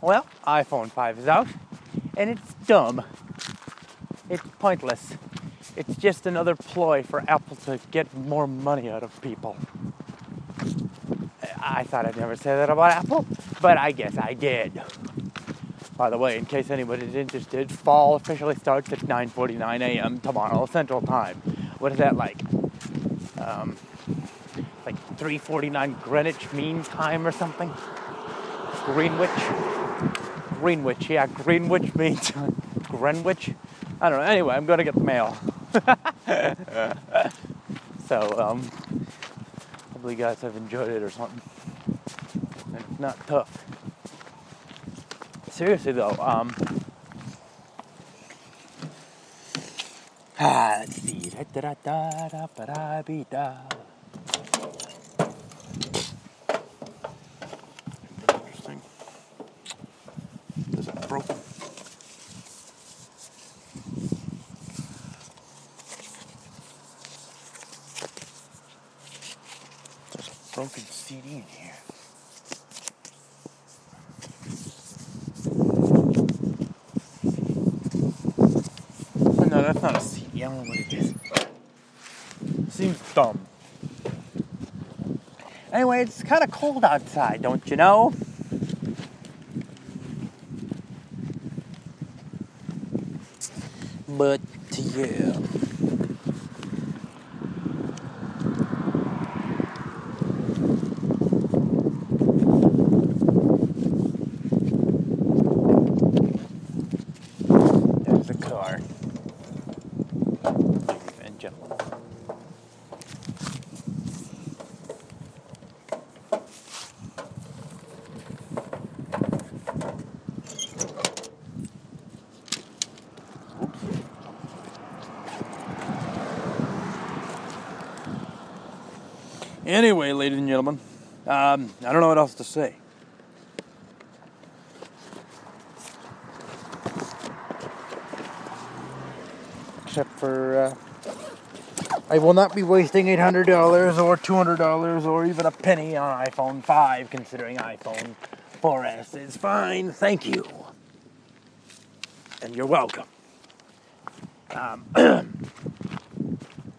Well, iPhone 5 is out, and it's dumb. It's pointless. It's just another ploy for Apple to get more money out of people. I thought I'd never say that about Apple, but I guess I did. By the way, in case anybody's interested, fall officially starts at 9:49 a.m. tomorrow Central Time. What is that like? Um, like 3:49 Greenwich Mean Time or something? Greenwich. Greenwich, yeah, Greenwich means Greenwich. I don't know. Anyway, I'm gonna get the mail. so, um, hopefully you guys have enjoyed it or something. It's not tough. Seriously though, um, ah, let's see. There's a broken CD in here. Oh, no, that's not a CD. I don't know what it is. Seems dumb. Anyway, it's kind of cold outside, don't you know? But yeah. There's the car. Ladies and gentlemen. Anyway, ladies and gentlemen, um, I don't know what else to say. Except for, uh, I will not be wasting $800 or $200 or even a penny on iPhone 5, considering iPhone 4S is fine. Thank you. And you're welcome. Um,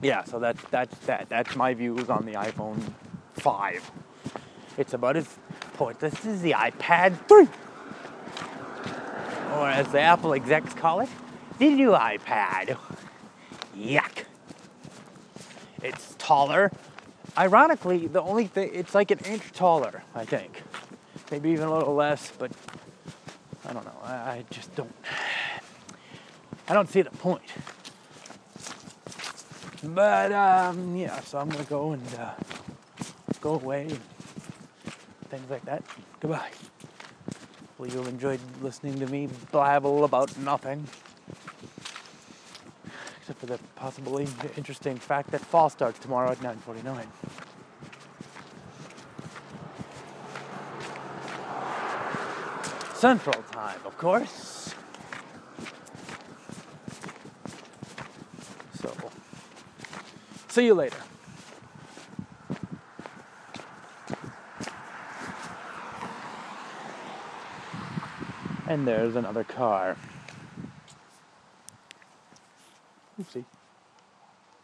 yeah, so that's that's that. That's my views on the iPhone 5. It's about as pointless as the iPad 3. Or as the Apple execs call it, the new iPad. Yuck. It's taller. Ironically, the only thing, it's like an inch taller, I think. Maybe even a little less, but I don't know. I, I just don't. I don't see the point. But um, yeah, so I'm gonna go and uh, go away and things like that. Goodbye. Well, you've enjoyed listening to me blabble about nothing, except for the possibly interesting fact that fall starts tomorrow at 9:49. Central Time, of course. See you later. And there's another car. Oopsie.